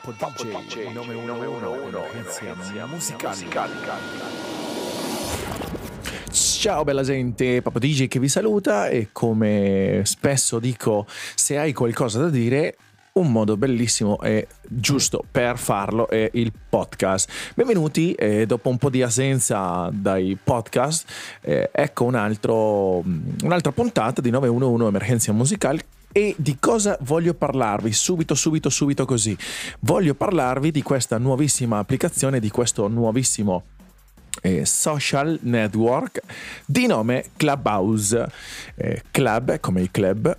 Papo DJ, 911, emergenza musicale. Ciao bella gente, Papo DJ che vi saluta e come spesso dico, se hai qualcosa da dire, un modo bellissimo e giusto per farlo è il podcast. Benvenuti, eh, dopo un po' di assenza dai podcast, eh, ecco un altro, un'altra puntata di 911 Emergenza Musicale e di cosa voglio parlarvi? Subito, subito, subito così. Voglio parlarvi di questa nuovissima applicazione, di questo nuovissimo eh, social network di nome Clubhouse. Eh, club come il club,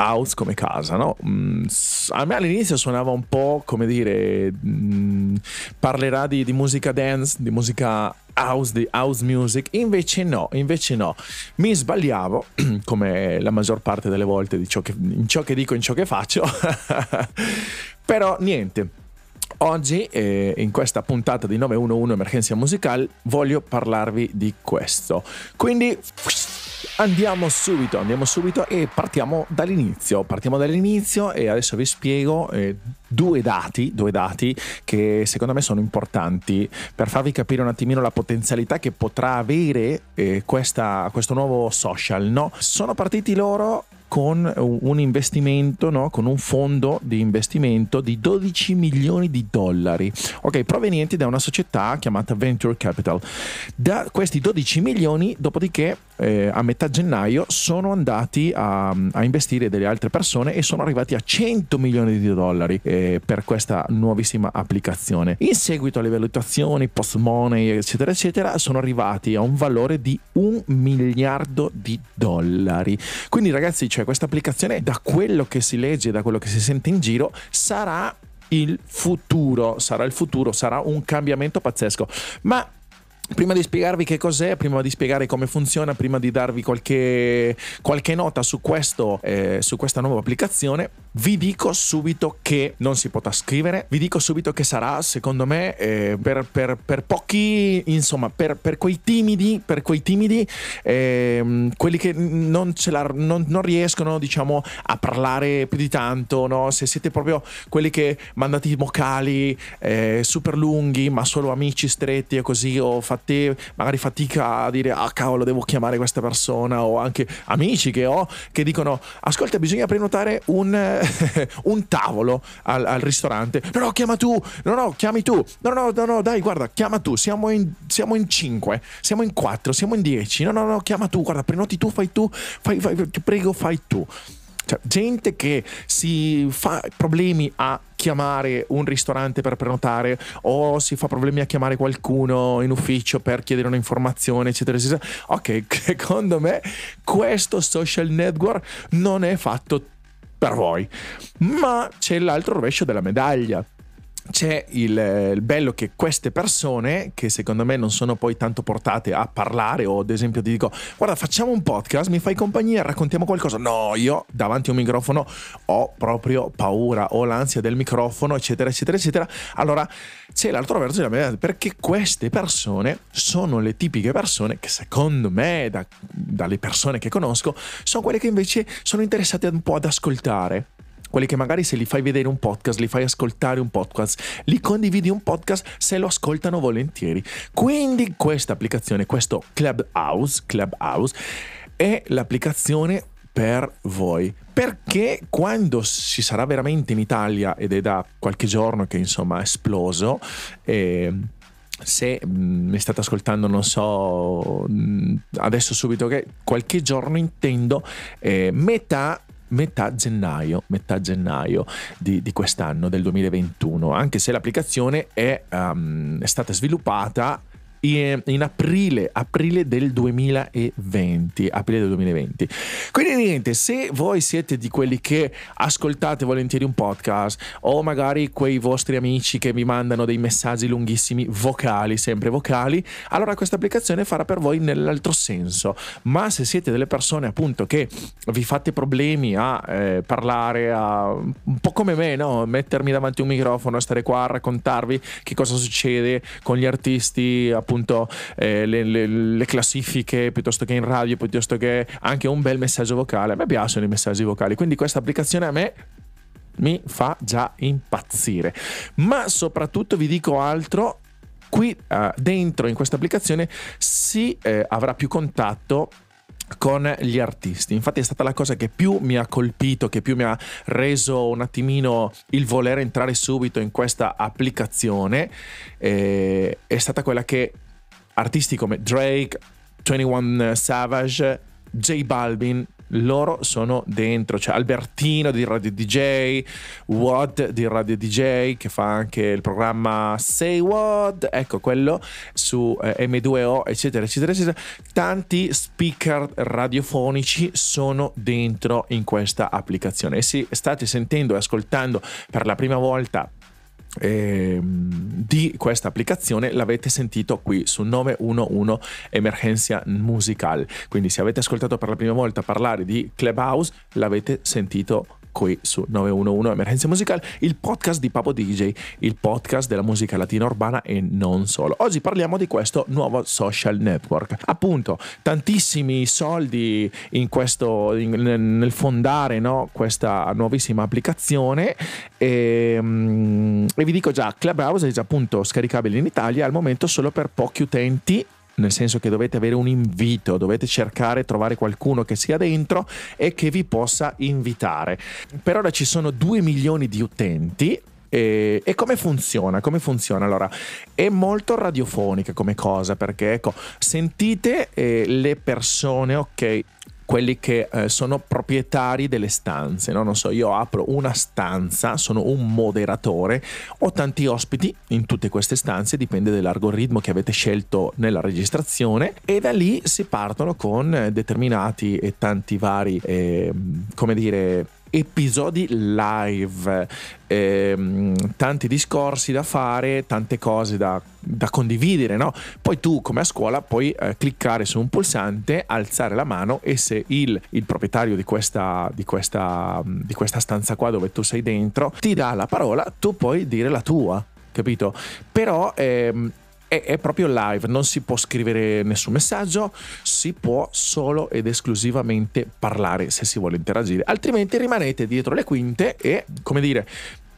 house come casa, no? Mm, a me all'inizio suonava un po' come dire, mm, parlerà di, di, musica dance, di musica house, di house music, invece no, invece no. Mi sbagliavo, come la maggior parte delle volte di ciò che, in ciò che dico, in ciò che faccio, però niente. Oggi, eh, in questa puntata di 911 Emergenza Musicale, voglio parlarvi di questo. Quindi Andiamo subito, andiamo subito e partiamo dall'inizio. Partiamo dall'inizio e adesso vi spiego eh, due dati, due dati che secondo me sono importanti per farvi capire un attimino la potenzialità che potrà avere eh, questa, questo nuovo social. No? Sono partiti loro con un investimento, no? con un fondo di investimento di 12 milioni di dollari, ok, provenienti da una società chiamata Venture Capital. Da questi 12 milioni, dopodiché eh, a metà gennaio sono andati a, a, investire delle altre persone e sono arrivati a 100 milioni di dollari eh, per questa nuovissima applicazione. In seguito alle valutazioni, post money, eccetera, eccetera, sono arrivati a un valore di un miliardo di dollari. Quindi ragazzi, cioè questa applicazione, da quello che si legge, da quello che si sente in giro, sarà il futuro, sarà il futuro, sarà un cambiamento pazzesco. Ma Prima di spiegarvi che cos'è, prima di spiegare come funziona, prima di darvi qualche, qualche nota su, questo, eh, su questa nuova applicazione, vi dico subito che non si potrà scrivere, vi dico subito che sarà, secondo me, eh, per, per, per, pochi, insomma, per, per, quei timidi, per quei timidi, eh, quelli che non, la, non, non, riescono, diciamo, a parlare più di tanto, no? Se siete proprio quelli che mandate i vocali eh, super lunghi, ma solo amici stretti e così, o fate fate magari fatica a dire ah cavolo devo chiamare questa persona o anche amici che ho che dicono ascolta bisogna prenotare un, un tavolo al, al, ristorante no no chiama tu no no chiami tu no no no no dai guarda chiama tu siamo in, siamo in 5 siamo in 4 siamo in 10 no no no chiama tu guarda prenoti tu fai tu fai, fai, ti prego fai tu cioè, gente che si fa problemi a chiamare un ristorante per prenotare o si fa problemi a chiamare qualcuno in ufficio per chiedere un'informazione, eccetera, eccetera. Ok, secondo me questo social network non è fatto per voi, ma c'è l'altro rovescio della medaglia c'è il, il, bello che queste persone, che secondo me non sono poi tanto portate a parlare, o ad esempio ti dico, guarda, facciamo un podcast, mi fai compagnia, raccontiamo qualcosa. No, io davanti a un microfono ho proprio paura, ho l'ansia del microfono, eccetera, eccetera, eccetera. Allora c'è l'altro verso della medaglia, perché queste persone sono le tipiche persone che secondo me, da, dalle persone che conosco, sono quelle che invece sono interessate un po' ad ascoltare quelli che magari se li fai vedere un podcast, li fai ascoltare un podcast, li condividi un podcast, se lo ascoltano volentieri. Quindi questa applicazione, questo Clubhouse, Clubhouse è l'applicazione per voi. Perché quando si sarà veramente in Italia, ed è da qualche giorno che insomma è esploso, eh, se mi state ascoltando, non so, adesso subito che qualche giorno intendo, eh, metà metà gennaio, metà gennaio di, di, quest'anno, del 2021, anche se l'applicazione è, um, è stata sviluppata in aprile, aprile del 2020. Aprile del 2020. Quindi niente, se voi siete di quelli che ascoltate volentieri un podcast o magari quei vostri amici che vi mandano dei messaggi lunghissimi vocali, sempre vocali, allora questa applicazione farà per voi nell'altro senso. Ma se siete delle persone appunto che vi fate problemi a eh, parlare, a, un po' come me, no? mettermi davanti a un microfono, stare qua a raccontarvi che cosa succede con gli artisti appunto appunto eh, le, le, le, classifiche piuttosto che in radio, piuttosto che anche un bel messaggio vocale. A me piacciono i messaggi vocali, quindi questa applicazione a me mi fa già impazzire. Ma soprattutto vi dico altro, qui uh, dentro in questa applicazione si eh, avrà più contatto con gli artisti. Infatti è stata la cosa che più mi ha colpito, che più mi ha reso un attimino il voler entrare subito in questa applicazione, eh, è stata quella che artisti come Drake, 21 Savage, J Balvin loro sono dentro, c'è Albertino di Radio DJ, Wad di Radio DJ che fa anche il programma Say What, ecco quello su eh, M2O eccetera eccetera eccetera, tanti speaker radiofonici sono dentro in questa applicazione. E se state sentendo e ascoltando per la prima volta eh, di questa applicazione l'avete sentito qui su 911 Emergenza Musical. Quindi se avete ascoltato per la prima volta parlare di Clubhouse, l'avete sentito qui su 911 Emergenza Musicale, il podcast di Papo DJ, il podcast della musica latina urbana e non solo. Oggi parliamo di questo nuovo social network. Appunto, tantissimi soldi questo, in, nel fondare no, questa nuovissima applicazione e, mm, e vi dico già, Clubhouse è già appunto scaricabile in Italia al momento solo per pochi utenti nel senso che dovete avere un invito, dovete cercare, trovare qualcuno che sia dentro e che vi possa invitare. Per ora ci sono 2 milioni di utenti, e, e, come funziona? Come funziona? Allora, è molto radiofonica come cosa perché, ecco, sentite eh, le persone, ok, quelli che eh, sono proprietari delle stanze. No? Non so, io apro una stanza, sono un moderatore, ho tanti ospiti in tutte queste stanze, dipende dall'algoritmo che avete scelto nella registrazione e da lì si partono con determinati e tanti vari, eh, come dire, episodi live, ehm, tanti discorsi da fare, tante cose da, da condividere, no? Poi tu come a scuola puoi eh, cliccare su un pulsante, alzare la mano e se il, il proprietario di questa, di, questa, di questa stanza qua dove tu sei dentro ti dà la parola, tu puoi dire la tua capito? Però ehm, è, è, proprio live, non si può scrivere nessun messaggio, si può solo ed esclusivamente parlare se si vuole interagire, altrimenti rimanete dietro le quinte e, come dire,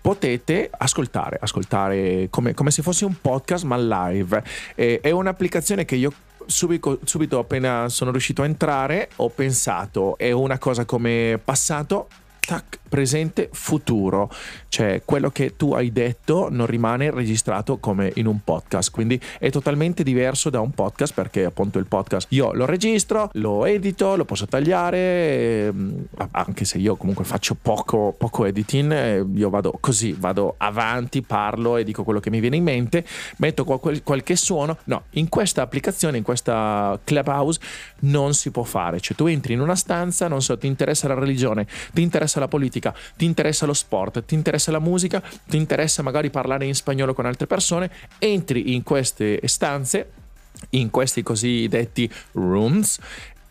potete ascoltare, ascoltare come, come se fosse un podcast ma live. E, è un'applicazione che io subito, subito appena sono riuscito a entrare ho pensato è una cosa come passato, tac, presente, futuro, cioè quello che tu hai detto non rimane registrato come in un podcast, quindi è totalmente diverso da un podcast perché appunto il podcast io lo registro, lo edito, lo posso tagliare, ehm, anche se io comunque faccio poco, poco editing, eh, io vado così, vado avanti, parlo e dico quello che mi viene in mente, metto qual- qualche suono, no, in questa applicazione, in questa Clubhouse non si può fare, cioè tu entri in una stanza, non so, ti interessa la religione, ti interessa la politica, ti interessa lo sport, ti interessa la musica, ti interessa magari parlare in spagnolo con altre persone, entri in queste stanze, in questi cosiddetti rooms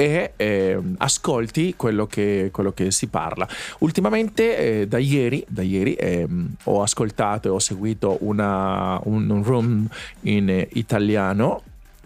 e eh, ascolti quello che, quello che, si parla. Ultimamente, eh, da ieri, da ieri eh, ho ascoltato e ho seguito una, un, un room in italiano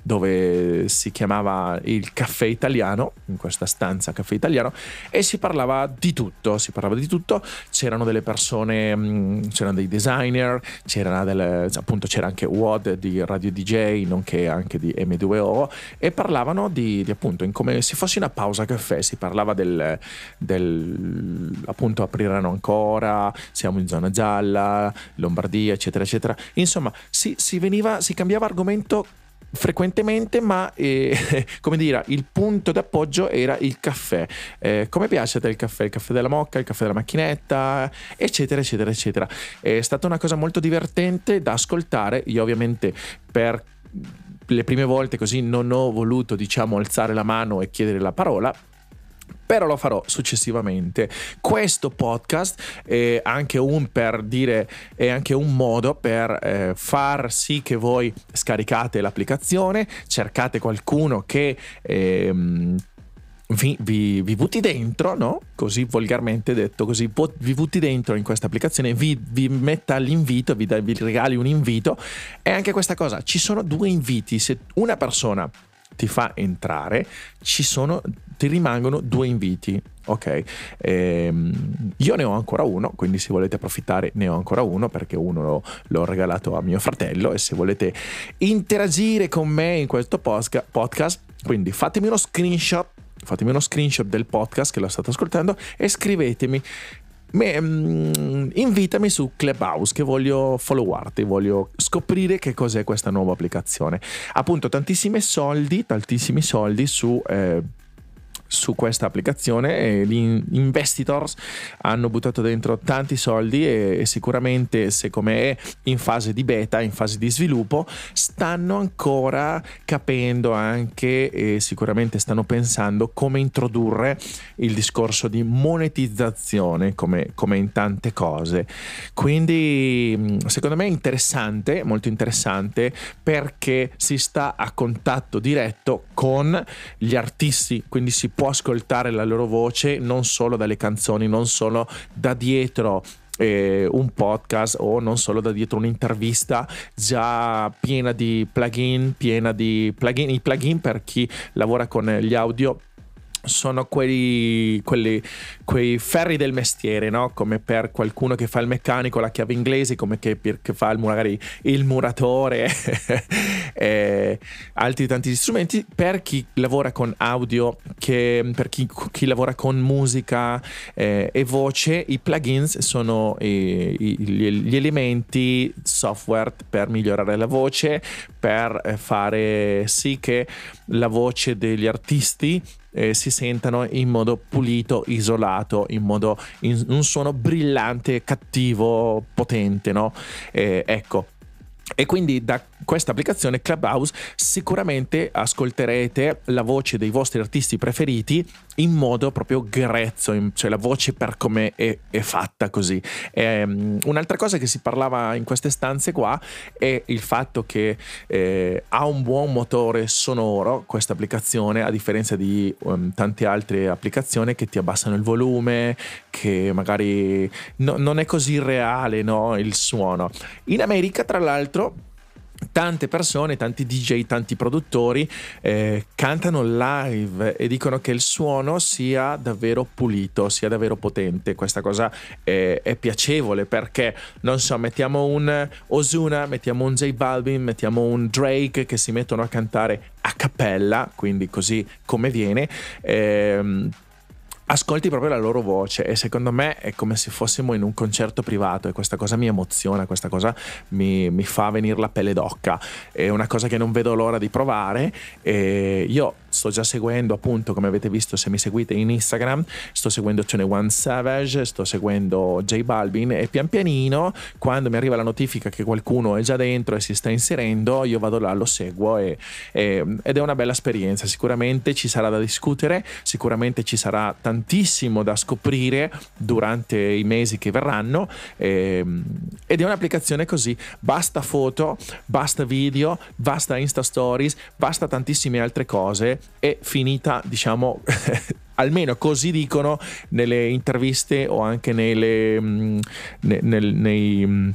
dove si chiamava il caffè italiano, in questa stanza caffè italiano, e si parlava di tutto, si parlava di tutto, c'erano delle persone, mm, c'erano dei designer, c'era delle, appunto c'era anche WOD di Radio DJ, nonché anche di M2O, e parlavano di, di appunto, come se fosse una pausa caffè, si parlava del, del appunto apriranno ancora, siamo in zona gialla, Lombardia, eccetera, eccetera. Insomma, si, si veniva, si cambiava argomento frequentemente, ma eh, come dire, il punto d'appoggio era il caffè. Eh, come piace a te il caffè? Il caffè della mocca, il caffè della macchinetta, eccetera, eccetera, eccetera. È stata una cosa molto divertente da ascoltare. Io ovviamente per le prime volte così non ho voluto diciamo alzare la mano e chiedere la parola però lo farò successivamente. Questo podcast è anche un dire, è anche un modo per eh, far sì che voi scaricate l'applicazione, cercate qualcuno che eh, vi, vi, vi, butti dentro, no? Così volgarmente detto, così vi butti dentro in questa applicazione, vi, vi metta l'invito, vi, vi regali un invito. E anche questa cosa, ci sono due inviti. Se una persona ti fa entrare, ci sono, ti rimangono due inviti. ok? Ehm, io ne ho ancora uno, quindi se volete approfittare ne ho ancora uno perché uno l'ho, l'ho regalato a mio fratello e se volete interagire con me in questo podcast, quindi fatemi uno screenshot fatemi uno screenshot del podcast che lo state ascoltando e scrivetemi Me, um, invitami su Clubhouse che voglio followarti, voglio scoprire che cos'è questa nuova applicazione. Appunto, tantissimi soldi, tantissimi soldi su eh, su questa applicazione e gli investitors hanno buttato dentro tanti soldi e, e sicuramente se come è in fase di beta, in fase di sviluppo, stanno ancora capendo anche e sicuramente stanno pensando come introdurre il discorso di monetizzazione come, come in tante cose. Quindi secondo me è interessante, molto interessante perché si sta a contatto diretto con gli artisti, quindi si può ascoltare la loro voce non solo dalle canzoni, non solo da dietro eh, un podcast o non solo da dietro un'intervista già piena di plugin, piena di plugin, i plugin per chi lavora con gli audio sono quei, quelli, quei ferri del mestiere, no? come per qualcuno che fa il meccanico, la chiave inglese, come che, che fa il, magari il muratore, e altri tanti strumenti. Per chi lavora con audio, che, per chi, chi, lavora con musica eh, e voce, i plugins sono i, gli, gli elementi software per migliorare la voce, per eh, fare sì che la voce degli artisti eh, si sentano in modo pulito, isolato, in modo in un suono brillante, cattivo, potente, no? Eh, ecco. E quindi da questa applicazione Clubhouse sicuramente ascolterete la voce dei vostri artisti preferiti in modo proprio grezzo, cioè la voce per come è, è fatta così. E, um, un'altra cosa che si parlava in queste stanze qua è il fatto che eh, ha un buon motore sonoro questa applicazione a differenza di um, tante altre applicazioni che ti abbassano il volume, che magari no, non è così reale no, il suono. In America tra l'altro tante persone, tanti DJ, tanti produttori eh, cantano live e dicono che il suono sia davvero pulito, sia davvero potente. Questa cosa è, è piacevole perché, non so, mettiamo un Osuna, mettiamo un J Balvin, mettiamo un Drake che si mettono a cantare a cappella, quindi così come viene. Eh, ascolti proprio la loro voce e secondo me è come se fossimo in un concerto privato e questa cosa mi emoziona, questa cosa mi, mi fa venire la pelle d'occa, è una cosa che non vedo l'ora di provare e io sto già seguendo appunto come avete visto se mi seguite in Instagram sto seguendo Tune One Savage sto seguendo J Balvin e pian pianino quando mi arriva la notifica che qualcuno è già dentro e si sta inserendo io vado là lo seguo e, e, ed è una bella esperienza. Sicuramente ci sarà da discutere sicuramente ci sarà tantissimo da scoprire durante i mesi che verranno e, ehm, ed è un'applicazione così basta foto basta video basta insta stories basta tantissime altre cose è finita, diciamo, almeno così dicono nelle interviste o anche nelle, mh, ne, nel, nei...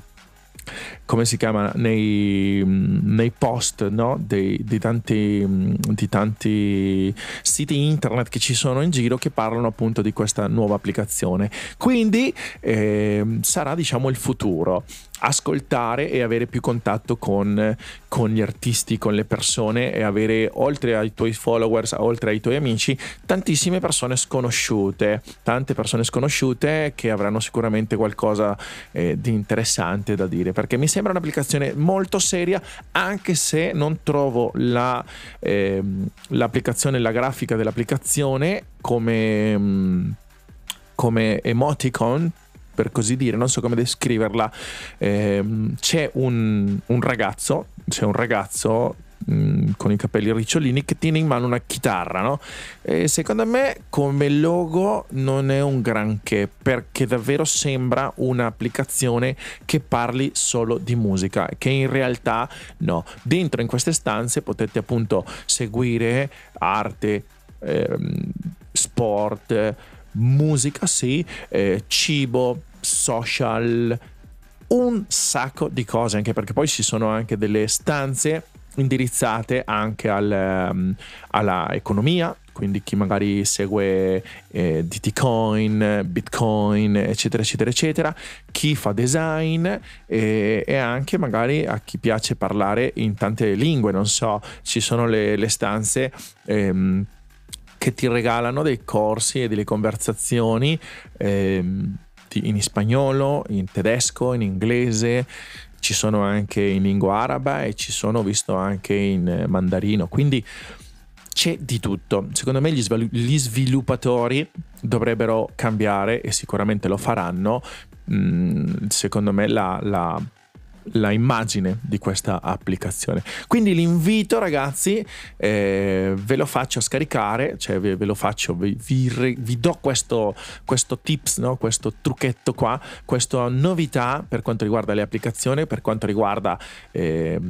Come si chiama nei, nei post no? dei, di, tanti, di, tanti, siti internet che ci sono in giro che parlano appunto di questa nuova applicazione quindi eh, sarà diciamo il futuro ascoltare e avere più contatto con, con, gli artisti, con le persone e avere oltre ai tuoi followers, oltre ai tuoi amici, tantissime persone sconosciute, tante persone sconosciute che avranno sicuramente qualcosa eh, di interessante da dire, perché mi sembra un'applicazione molto seria, anche se non trovo la, eh, l'applicazione, la grafica dell'applicazione come... Mm, come emoticon per così dire, non so come descriverla. Eh, c'è un, un, ragazzo, c'è un ragazzo mm, con i capelli ricciolini che tiene in mano una chitarra, no? E secondo me come logo non è un granché perché davvero sembra un'applicazione che parli solo di musica, che in realtà no. Dentro in queste stanze potete appunto seguire arte, ehm, sport, musica, sì, eh, cibo, social, un sacco di cose, anche perché poi ci sono anche delle stanze indirizzate anche al, um, alla economia, quindi chi magari segue eh, DT Bitcoin, eccetera, eccetera, eccetera, chi fa design e, e, anche magari a chi piace parlare in tante lingue, non so, ci sono le, le stanze. Ehm, che ti regalano dei corsi e delle conversazioni ehm, in spagnolo, in tedesco, in inglese, ci sono anche in lingua araba e ci sono visto anche in mandarino. Quindi c'è di tutto. Secondo me gli, svilu- gli sviluppatori dovrebbero cambiare e sicuramente lo faranno. Mm, secondo me la, la la immagine di questa applicazione. Quindi l'invito ragazzi eh, ve lo faccio scaricare, cioè ve, ve lo faccio, vi, vi, vi do questo, questo tips, no? questo trucchetto qua, questa novità per quanto riguarda le applicazioni, per quanto riguarda eh,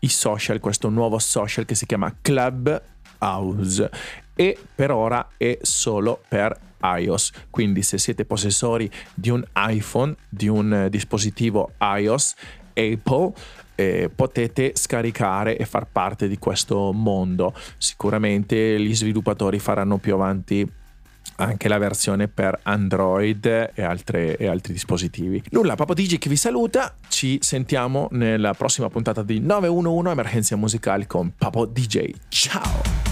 i social, questo nuovo social che si chiama Clubhouse e per ora è solo per iOS. Quindi se siete possessori di un iPhone, di un dispositivo iOS, Apple, eh, potete scaricare e far parte di questo mondo. Sicuramente gli sviluppatori faranno più avanti anche la versione per Android e, altre, e altri dispositivi. Nulla, Papo Digi che vi saluta, ci sentiamo nella prossima puntata di 911 Emergenza Musicale con Papo DJ. Ciao!